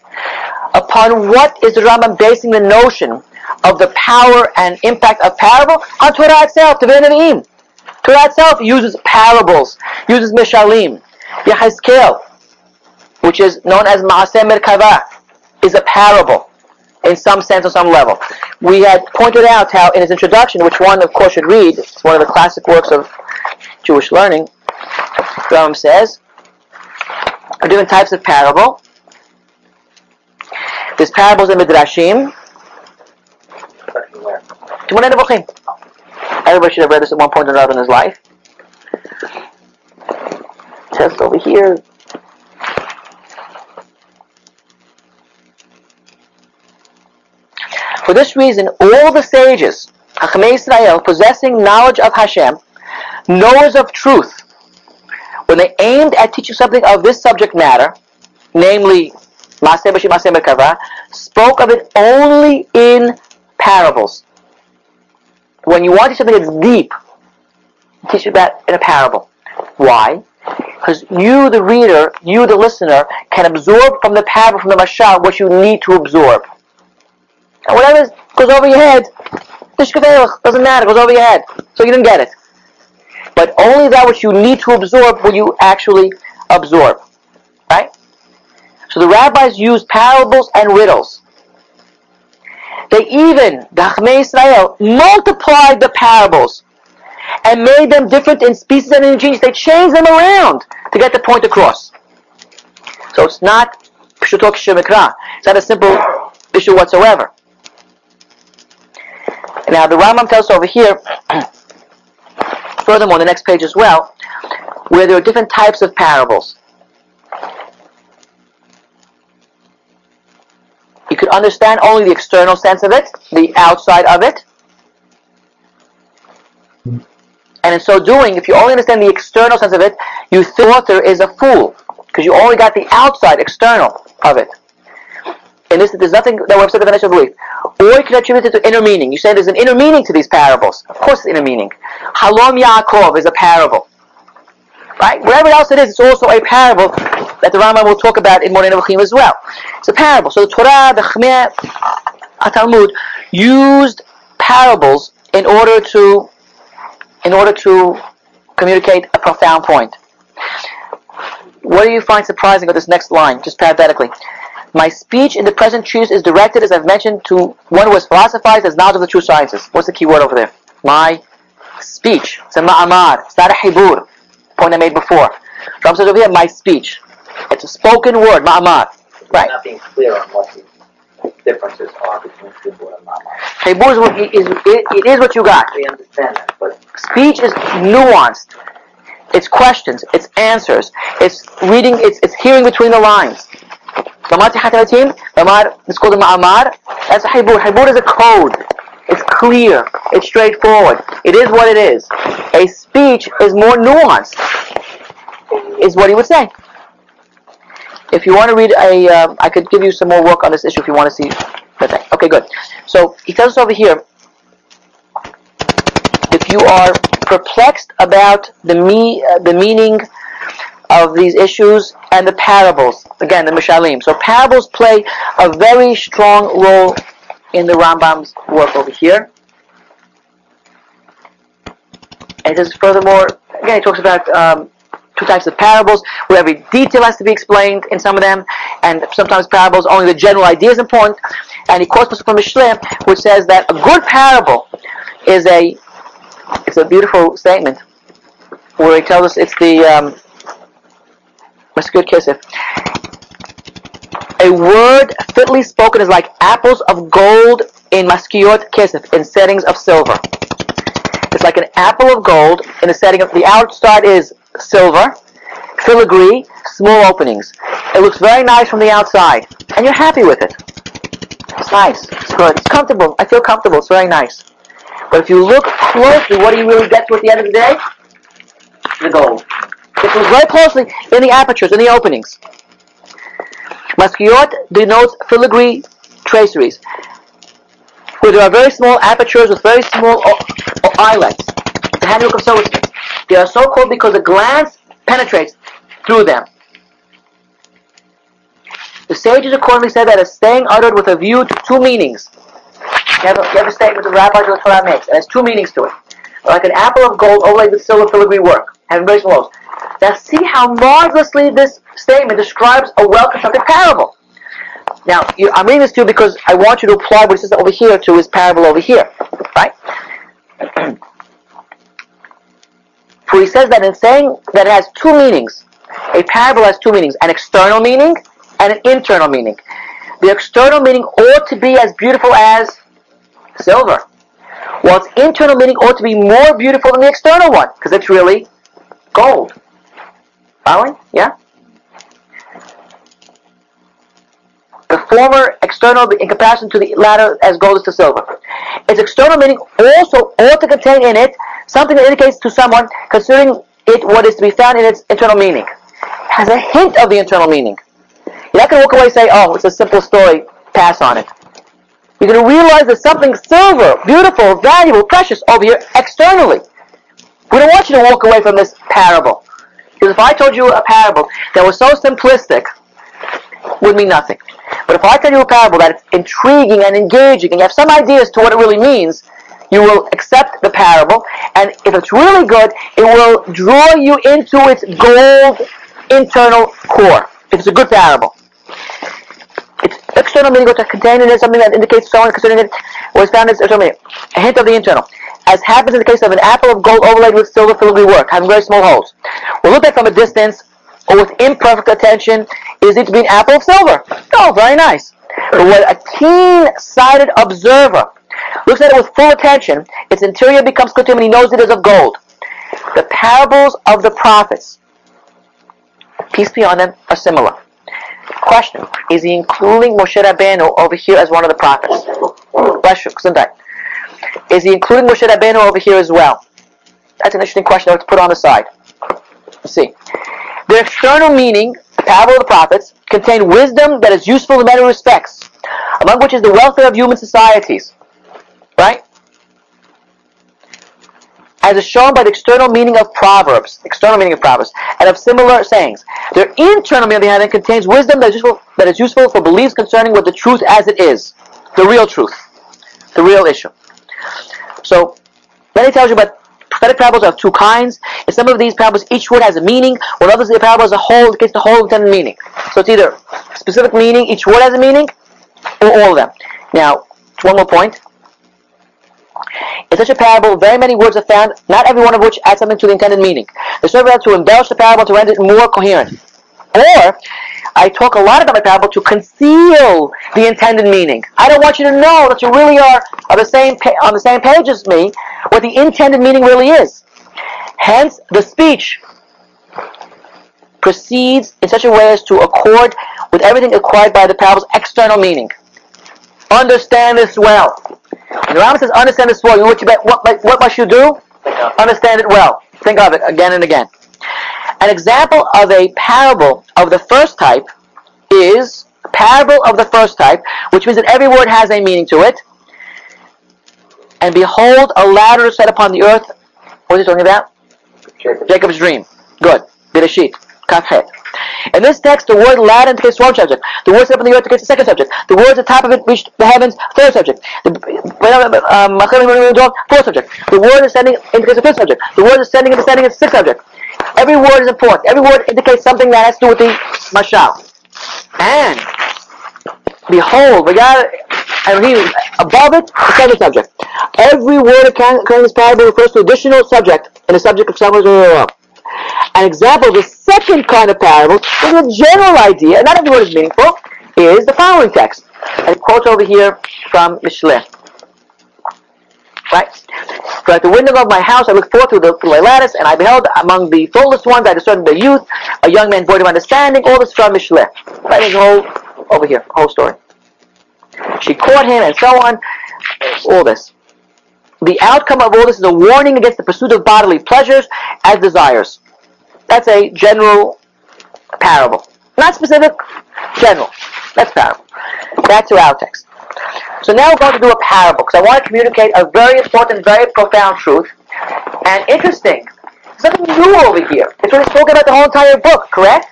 Upon what is the Rambam basing the notion of the power and impact of parable? On Torah itself, the Nevi'im. Torah itself uses parables, uses mishalim. Yehezkel, which is known as Maaseh Merkava, is a parable in some sense or some level. We had pointed out how in his introduction, which one of course should read, it's one of the classic works of Jewish learning, Rambam says, are different types of parable. There's parables in Midrashim. Everybody should have read this at one point or another in his life. Test over here. For this reason, all the sages, Hachamei Israel, possessing knowledge of Hashem, knowers of truth, when they aimed at teaching something of this subject matter, namely spoke of it only in parables. When you want to teach something that's deep, teach it that in a parable. Why? Because you, the reader, you, the listener, can absorb from the parable, from the mashal, what you need to absorb. And whatever goes over your head, doesn't matter, goes over your head. So you didn't get it. But only that which you need to absorb will you actually absorb. Right? So the rabbis used parables and riddles. They even, the Chachmei Israel, multiplied the parables and made them different in species and in genes. They changed them around to get the point across. So it's not Pshutok Shemikra. It's not a simple issue whatsoever. Now the Rambam tells over here, *clears throat* furthermore, on the next page as well, where there are different types of parables. Could understand only the external sense of it, the outside of it. And in so doing, if you only understand the external sense of it, you think the author is a fool, because you only got the outside, external of it. And this, there's nothing that we're upset with belief. Or you can attribute it to inner meaning. You say there's an inner meaning to these parables. Of course, inner meaning. Halom Yaakov is a parable. Right? Whatever else it is, it's also a parable that the Rambam will talk about in Moreh Nevuchim as well. It's a parable. So the Torah, the Chmer, Talmud used parables in order to in order to communicate a profound point. What do you find surprising with this next line, just parenthetically? My speech in the present truth is directed, as I've mentioned, to one who has philosophized as knowledge of the true sciences. What's the key word over there? My speech. It's a ma'amar. It's not a hibur. Point I made before. Ram says over here, my speech. It's a spoken word, ma'amar. Right. Not being clear on what the differences are between Hibur and Ma'amar. Hibur is, what, is it, it is what you got. We understand that, but Speech is nuanced. It's questions. It's answers. It's reading. It's, it's hearing between the lines. Lamati Hatamatim, Lamar, it's called Ma'amar. That's a Hibur. Hibur is a code. It's clear. It's straightforward. It is what it is. A speech is more nuanced, is what he would say. If you want to read a, uh, I could give you some more work on this issue if you want to see the thing. Okay, good. So he tells us over here, if you are perplexed about the me, uh, the meaning of these issues and the parables, again, the Mishalim. So parables play a very strong role in the Rambam's work over here. And this furthermore, again, he talks about um, two types of parables where every detail has to be explained in some of them, and sometimes parables only the general idea is important. And he quotes from Mishlem, which says that a good parable is a it's a beautiful statement where he tells us it's the um, good Kisif. A word fitly spoken is like apples of gold in maskiot kesef, in settings of silver. It's like an apple of gold in the setting of the outside is silver, filigree, small openings. It looks very nice from the outside, and you're happy with it. It's nice. It's good. It's comfortable. I feel comfortable. It's very nice. But if you look closely, what do you really get to at the end of the day? The gold. It looks very closely in the apertures, in the openings. Maskiot denotes filigree traceries, where there are very small apertures with very small eyelets. The handbook of silversmiths. They are so called because a glance penetrates through them. The sages accordingly said that a saying uttered with a view to two meanings. You have a, you have a statement the Rabbi of the Torah makes, and has two meanings to it. Like an apple of gold overlaid with silver filigree work, having very small. Now see how marvelously this statement describes a well-constructed parable. Now, you, I'm reading this to you because I want you to apply what it says over here to his parable over here, right? *clears throat* For he says that in saying that it has two meanings, a parable has two meanings, an external meaning and an internal meaning. The external meaning ought to be as beautiful as silver, while its internal meaning ought to be more beautiful than the external one, because it's really gold. Following? Yeah? The former external in comparison to the latter as gold is to silver. Its external meaning also ought to contain in it something that indicates to someone considering it what is to be found in its internal meaning. Has a hint of the internal meaning. You're not going to walk away and say, oh, it's a simple story, pass on it. You're going to realize there's something silver, beautiful, valuable, precious over here externally. We don't want you to walk away from this parable. Because if I told you a parable that was so simplistic, would mean nothing. But if I tell you a parable that is intriguing and engaging and you have some ideas to what it really means, you will accept the parable, and if it's really good, it will draw you into its gold internal core. If it's a good parable. Its external meaning to contain in it something that indicates someone concerning it was found as. A hint of the internal. As happens in the case of an apple of gold overlaid with silver filigree work, having very small holes. We'll look at from a distance or with imperfect attention, is it to be apple of silver? Oh, very nice. But when a keen-sighted observer looks at it with full attention, its interior becomes clear to him and he knows it is of gold. The parables of the prophets, peace be on them, are similar. Question, is he including Moshe Rabbeinu over here as one of the prophets? Bless you. Is he including Moshe Rabbeinu over here as well? That's an interesting question I have to put on the side. Let's see. The external meaning, the parable of the prophets, contain wisdom that is useful in many respects, among which is the welfare of human societies. Right? As is shown by the external meaning of Proverbs, external meaning of Proverbs, and of similar sayings. Their internal meaning, on the other hand, contains wisdom that is useful, that is useful for beliefs concerning what the truth as it is, the real truth, the real issue. So, then he tells you about prophetic parables are of two kinds. In some of these parables, each word has a meaning, while others, the parable as a whole gets the whole intended meaning. So it's either specific meaning, each word has a meaning, or all of them. Now, one more point. In such a parable, very many words are found, not every one of which adds something to the intended meaning. The server has to embellish the parable to render it more coherent. Or, I talk a lot about my parable to conceal the intended meaning. I don't want you to know that you really are on the same pa- on the same page as me, what the intended meaning really is. Hence, the speech proceeds in such a way as to accord with everything acquired by the parable's external meaning. Understand this well. When the Rambam says understand this well, you know what, you what, what must you do? Understand it well. Think of it again and again. An example of a parable of the first type is parable of the first type, which means that every word has a meaning to it. And behold, a ladder set upon the earth. What is he talking about? Jacob. Jacob's dream. Good. Bereshit. Kafhet. In this text, the word ladder indicates one subject. The word set up on the earth indicates the second subject. The words at the top of it reached the heavens, third subject. The uh, um, um, um, fourth subject. The word ascending indicates the fifth subject. The word ascending and descending is the sixth subject. Every word is important. Every word indicates something that has to do with the mashal. And behold, we got and he above it, the second subject. Every word occurring in this parable refers to additional subject and the subject of someone's An example of the second kind of parable is a general idea, not every word is meaningful, is the following text. And quote over here from Mishleh. Right? For at the window of my house I looked forth through the through a lattice, and I beheld among the fullest ones I discerned the youth, a young man void of understanding, all this Mishleh. Right, there's a whole over here, whole story. She caught him and so on. All this. The outcome of all this is a warning against the pursuit of bodily pleasures as desires. That's a general parable. Not specific, general. That's parable. To our text. So now we're going to do a parable because I want to communicate a very important, very profound truth. And interesting, nothing new over here. It's what he's spoken about the whole entire book, correct?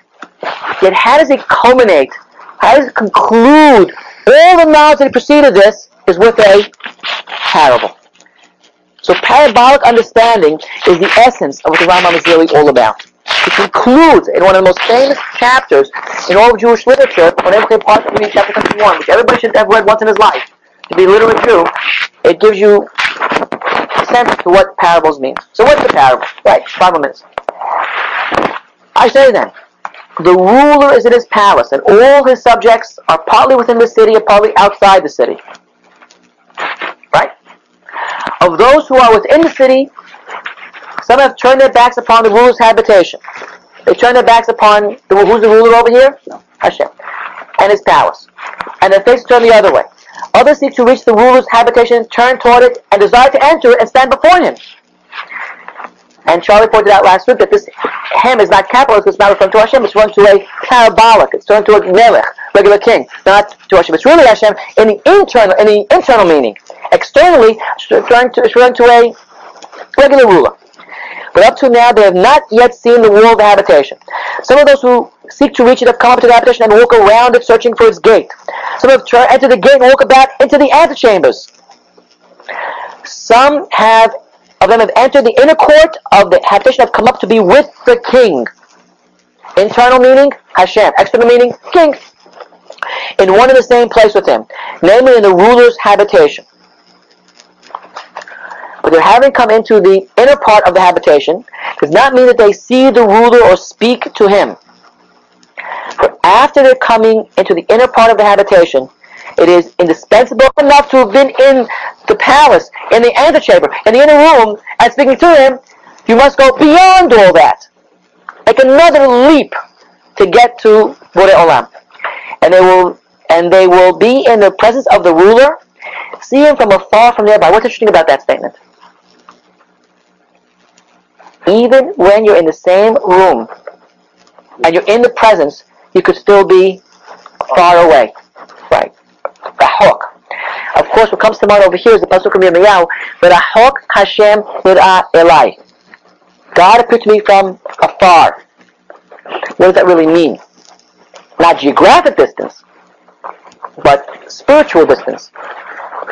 Yet how does it culminate? How does it conclude? All the knowledge that preceded this is with a parable. So parabolic understanding is the essence of what the Rambam is really all about. It concludes in one of the most famous chapters in all of Jewish literature, whenever they part of chapter 21, which everybody should have read once in his life. To be literally true, it gives you a sense to what parables mean. So what's the parable? Right, five minutes. I say then, the ruler is in his palace, and all his subjects are partly within the city and partly outside the city. Right? Of those who are within the city, some have turned their backs upon the ruler's habitation. They turn their backs upon the, who's the ruler over here? Hashem. And his palace. And their faces turn the other way. Others seek to reach the ruler's habitation, turn toward it, and desire to enter and stand before him. And Charlie pointed out last week that this hem is not capital, it's not referring to Hashem, it's referring to a parabolic, it's referring to a melech, regular king, not to Hashem. It's really Hashem in the internal, in the internal meaning. Externally, it's referring to, a regular ruler. But up to now, they have not yet seen the of habitation. Some of those who seek to reach it have come up to the habitation and walk around it, searching for its gate. Some have tried enter the gate and walk back into the antechambers. Some have of them have entered the inner court of the habitation, have come up to be with the king. Internal meaning, Hashem. External meaning, king. In one and the same place with him, namely in the ruler's habitation. But their having come into the inner part of the habitation does not mean that they see the ruler or speak to him. For after their coming into the inner part of the habitation, it is indispensable enough to have been in the palace, in the antechamber, in the inner room, and speaking to him. You must go beyond all that. Make another leap to get to Borei Olam. And they will and they will be in the presence of the ruler, see him from afar from nearby. What's interesting about that statement? Even when you're in the same room and you're in the presence, you could still be far away. Right. Rahok. Of course, what comes to mind over here is the pasuk of Yirmiyahu, Rahok Hashem Nira Elai. God appeared to me from afar. What does that really mean? Not geographic distance, but spiritual distance.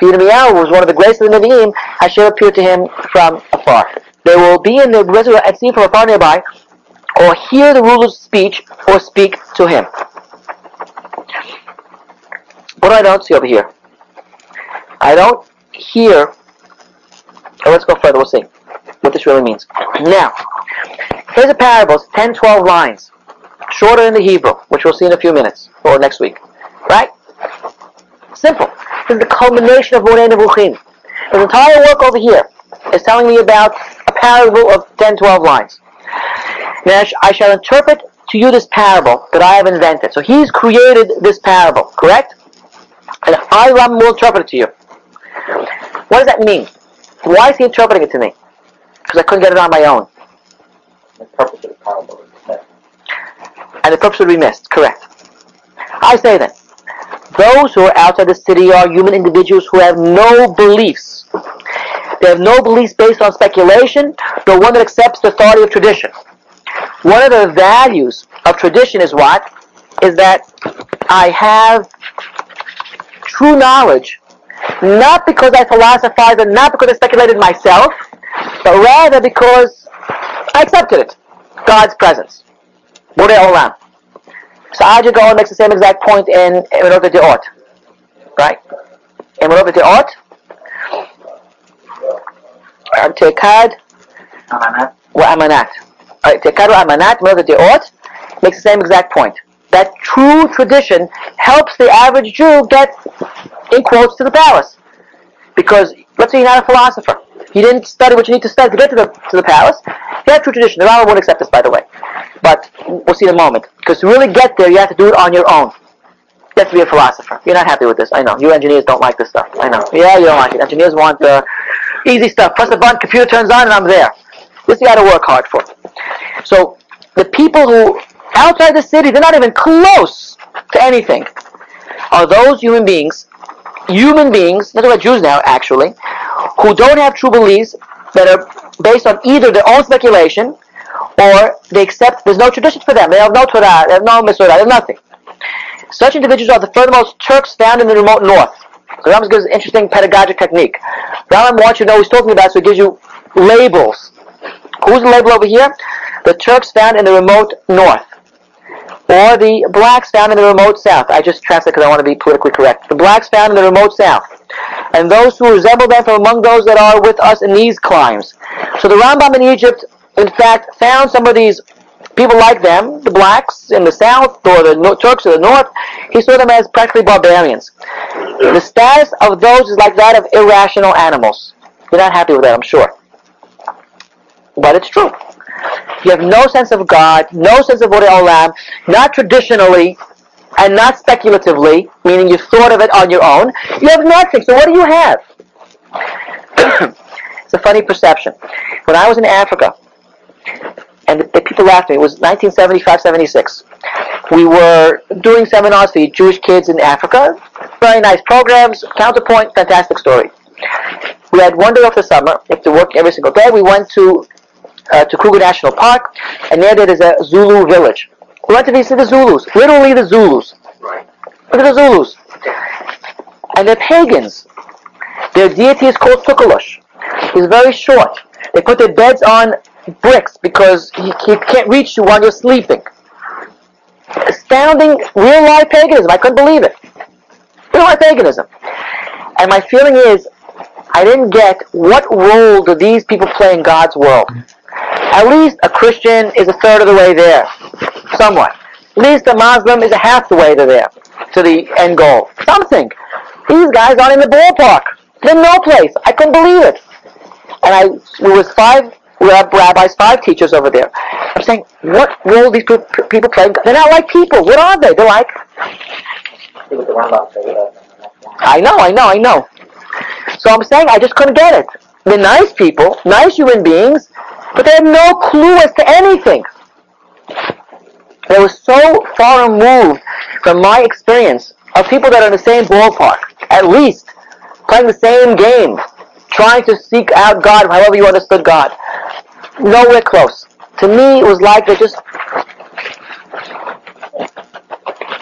Yirmiyahu was one of the greatest of the Nevi'im. Hashem appeared to him from afar. They will be in the reservoir and see from afar nearby, or hear the ruler's speech, or speak to him. What I don't see over here? I don't hear. Oh, let's go further. We'll see what this really means. Now, here's a parable. It's 10, 12 lines. Shorter in the Hebrew, which we'll see in a few minutes, or next week. Right? Simple. This is the culmination of Moreh Nevuchim. His entire work over here is telling me about a parable of 10, 12 lines. Now, I shall interpret to you this parable that I have invented. So he's created this parable, correct? And I, Ram, will interpret it to you. What does that mean? Why is he interpreting it to me? Because I couldn't get it on my own. The purpose of the parable is And the purpose would be missed, correct. I say then, those who are outside the city are human individuals who have no beliefs. They have no beliefs based on speculation, nor one that accepts the authority of tradition. One of the values of tradition is what? Is that I have true knowledge, not because I philosophized and not because I speculated myself, but rather because I accepted it. God's presence. Borei Olam. Saadia Gaon makes the same exact point in Emunot ve-Deot. Right? Emunot ve-Deot. Tekad Amanat. wa Wa Amanat, Emunot ve-Deot makes the same exact point. That true tradition helps the average Jew get, in quotes, to the palace. Because, let's say you're not a philosopher. You didn't study what you need to study to get to the, to the palace. You have true tradition. The Rambam won't accept this, by the way. But we'll see in a moment. Because to really get there, you have to do it on your own. You have to be a philosopher. You're not happy with this. I know. You engineers don't like this stuff. I know. Yeah, you don't like it. Engineers want the easy stuff. Press the button, computer turns on, and I'm there. This you got to work hard for. So the people who outside the city, they're not even close to anything, are those human beings, human beings, not about Jews now, actually, who don't have true beliefs that are based on either their own speculation or they accept there's no tradition for them. They have no Torah, they have no Mitzvah, they have nothing. Such individuals are the furthermost Turks found in the remote north. So Rambam gives an interesting pedagogic technique. Rambam wants you to know what he's talking about, so he gives you labels. Who's the label over here? The Turks found in the remote north. Or the blacks found in the remote south. I just translate because I want to be politically correct. The blacks found in the remote south. And those who resemble them from among those that are with us in these climes. So the Rambam in Egypt, in fact, found some of these people like them, the blacks in the south, or the no- Turks in the north. He saw them as practically barbarians. The status of those is like that of irrational animals. You're not happy with that, I'm sure. But it's true. You have no sense of God, no sense of Borei Olam, not traditionally and not speculatively, meaning you thought of it on your own. You have nothing. So what do you have? *coughs* it's a funny perception. When I was in Africa, and the, the people laughed at me. It was 1975, 76. We were doing seminars for Jewish kids in Africa. Very nice programs. Counterpoint, fantastic story. We had one day off the summer. We have to work every single day. We went to uh, to Kruger National Park, and there there is a Zulu village. We went to visit the Zulus, literally the Zulus. Right. Look at the Zulus. And they're pagans. Their deity is called Tokoloshe. He's very short. They put their beds on bricks because he, he can't reach you while you're sleeping. Astounding real life paganism. I couldn't believe it. Real life paganism. And my feeling is, I didn't get what role do these people play in God's world. At least a Christian is a third of the way there. Somewhat. At least a Muslim is a half the way to there. To the end goal. Something. These guys aren't in the ballpark. They're no place. I couldn't believe it. And I, there was five rab- rabbis, five teachers over there. I'm saying, what role these pe- people play? They're not like people. What are they? They're like. I know, I know, I know. So I'm saying I just couldn't get it. They're nice people, nice human beings, but they had no clue as to anything. They were so far removed from my experience of people that are in the same ballpark, at least, playing the same game, trying to seek out God however you understood God. Nowhere close. To me, it was like they're just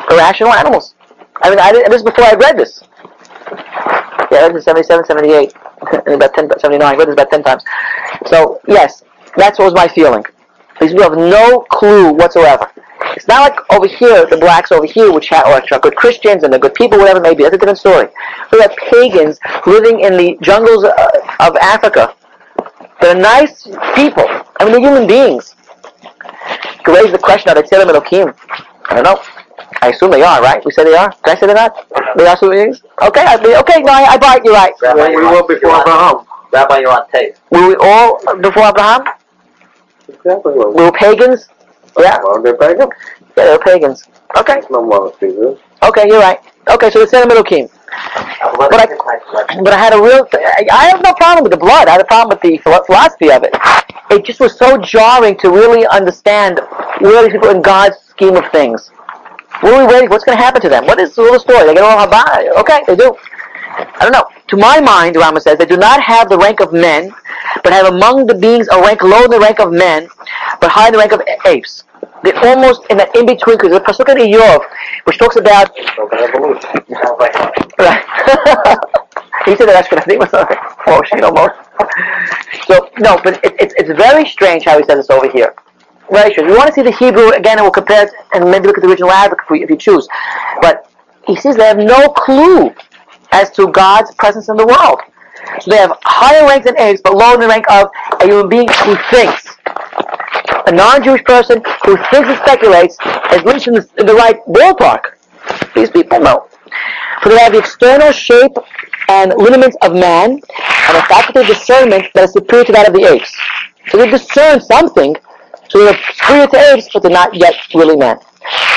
irrational animals. I mean, I didn't, this is before I read this. Yeah, this in 77, 78, *laughs* and about 10, 79. I read this about 10 times. So, yes, that's what was my feeling. These people have no clue whatsoever. It's not like over here, the blacks over here, which ha- are, are good Christians and they're good people, whatever it may be. That's a different story. We have pagans living in the jungles uh, of Africa. They're nice people. I mean, they're human beings. You can raise the question, are they Tzilim Elohim? I don't know. I assume they are, right? We say they are. Can I say they're not? They are human beings? Okay, I, okay, no, I, I buy it, you're right. Rabbi, we were before Abraham. Rabbi, you're on tape. Were we all before Abraham? Exactly. We Well, were pagans? Yeah, well, they're pagan. yeah, they were pagans. Okay, No monotheism. okay, you're right. Okay, so the Elohim. Uh, But I- this might- let- But I had a real, I I have no problem with the blood. I had a problem with the philosophy of it. It just was so jarring to really understand where these people in God's scheme of things. What are we waiting? What's going to happen to them? What is the little story? They get Olam Haba. Okay, they do. I don't know. To my mind, the Rama says, they do not have the rank of men, but have among the beings a rank low in the rank of men, but high in the rank of apes. They're almost in that in-between, because the Pasuk in Eov, which talks about Open evolution. Sounds like Right. *laughs* he said that Ashkenazi was oh, she no more. So no, but it, it's it's very strange how he says this over here. Very strange. You want to see the Hebrew again, and we'll compare it, and maybe look at the original Arabic if, we, if you choose. But he says they have no clue as to God's presence in the world. So they have higher rank than apes, but lower in the rank of a human being who thinks. A non-Jewish person who thinks and speculates, at least in the, in the right ballpark. These people know. For they have the external shape and lineaments of man, and a faculty of discernment that is superior to that of the apes. So they discern something, so they're superior to apes, but they're not yet really man.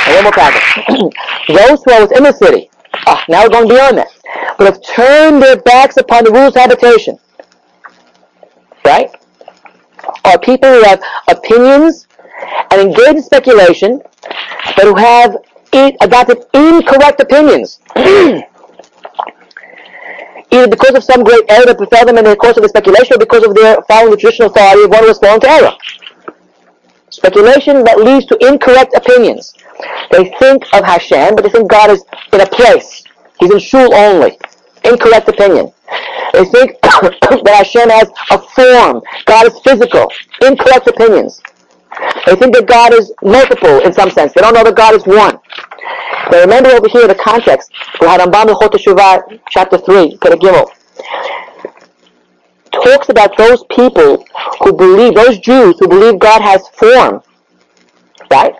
And one more paragraph. *clears throat* Those who are within the city, ah, now we're going beyond that, but have turned their backs upon the rules of habitation. Right? Are people who have opinions and engage in speculation, but who have adopted incorrect opinions. *clears throat* Either because of some great error that befell them in the course of the speculation, or because of their following the traditional authority of one who has fallen to error. Speculation that leads to incorrect opinions. They think of Hashem, but they think God is in a place. He's in shul only. Incorrect opinion. They think *coughs* that Hashem has a form. God is physical. Incorrect opinions. They think that God is multiple in some sense. They don't know that God is one. But remember over here the context. Chapter 3, Perek Talks about those people who believe, those Jews who believe God has form. Right?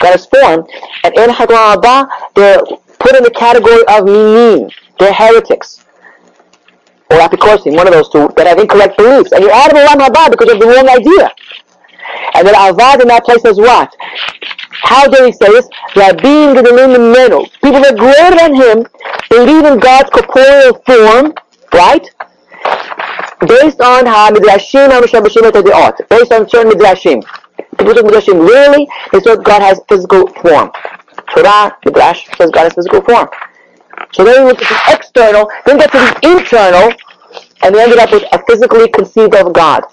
God has form. And in Hagran Abba, they're put in the category of minim. They're heretics. Or apikosim, one of those two, that have incorrect beliefs. And you're out of the Olam Haba because of the wrong idea. And then Avad in that place says what? How dare he say this? That being in the name of Menu, people that are greater than him believe in God's corporeal form, right? based on how midrashim ha-mishabashim art, based on certain midrashim. People took midrashim literally. They thought God has physical form. Torah, midrash says God has physical form. So then we went to the external, then get to the internal, and they ended up with a physically conceived of God.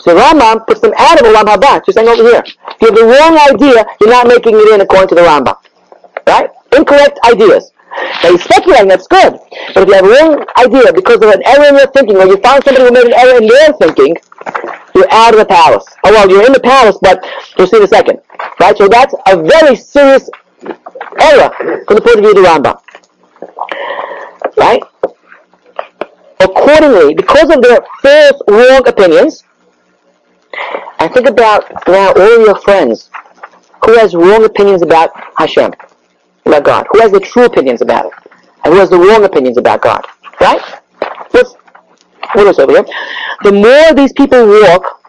So Rambam puts them out of the Olam Haba, just saying over here. If you have the wrong idea, you're not making it in according to the Rambam. Right? Incorrect ideas. Now you're speculating, that's good. But if you have a wrong idea because of an error in your thinking, or you found somebody who made an error in their thinking, you're out of the palace. Oh well, you're in the palace, but you'll see in a second. Right? So that's a very serious error from the point of view of Rambam. Right? Accordingly, because of their false, wrong opinions, and think about now all your friends who has wrong opinions about Hashem, about God, who has the true opinions about it, and who has the wrong opinions about God, right? Let's over here? The more these people walk,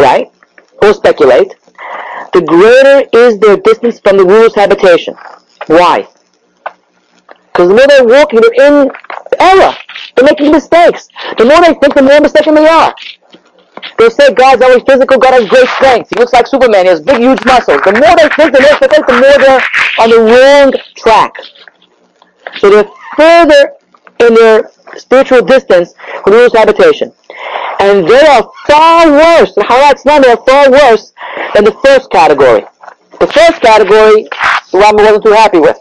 right, or speculate, the greater is their distance from the ruler's habitation. Why? Because the more they're walking, they're in error. They're making mistakes. The more they think, the more mistaken they are. They say God's always physical, God has great strength. He looks like Superman, he has big, huge muscles. The more they think, the more they think, the more they're on the wrong track. So they're further in their spiritual distance from the ruler's habitation. And they are far worse, the Haratz they are far worse than the first category. The first category, the Rambam wasn't too happy with,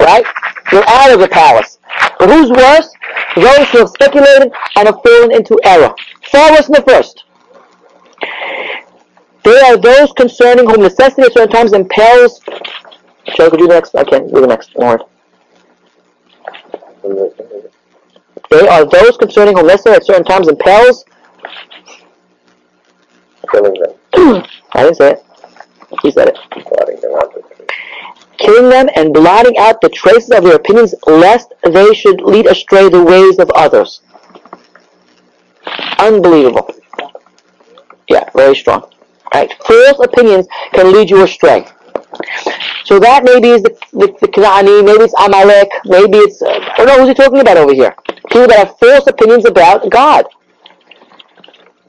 right? They're out of the palace. But who's worse? Those who have speculated and have fallen into error. Far worse than the first. They are those concerning whom necessity at certain times impels. Shall I do the next? I can't do the next word. They are those concerning whom necessity at certain times impels. Killing them. I didn't say it. He said it. Blotting them out. Killing them and blotting out the traces of their opinions, lest they should lead astray the ways of others. Unbelievable. Yeah, very strong. Right? False opinions can lead you astray. So that maybe is the, the, the Kanani, maybe it's Amalek, maybe it's, uh, I don't know who's he talking about over here. People that have false opinions about God.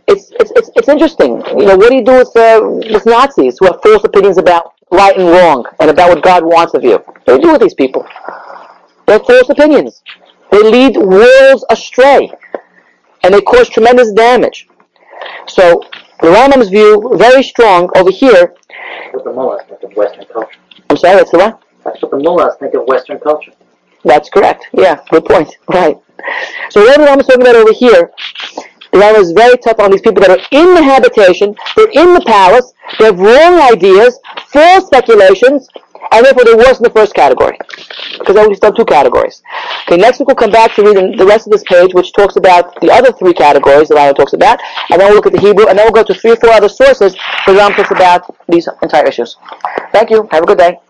It's, it's, it's, it's interesting. You know, what do you do with, uh, with Nazis who have false opinions about right and wrong and about what God wants of you? What do you do with these people? They have false opinions. They lead worlds astray. And they cause tremendous damage. So, the Rambam's view, very strong over here. What the mullahs think of Western culture. I'm sorry, that's the one? That's what the mullahs think of Western culture. That's correct. Yeah, good point. Right. So what the Rambam's talking about over here, the is very tough on these people that are in the habitation, they're in the palace, they have wrong ideas, false speculations, and therefore they're worse in the first category. Because I only done two categories. Okay, next week we'll come back to read the rest of this page, which talks about the other three categories that Rambam talks about, and then we'll look at the Hebrew, and then we'll go to three or four other sources where Rambam talks about these entire issues. Thank you. Have a good day.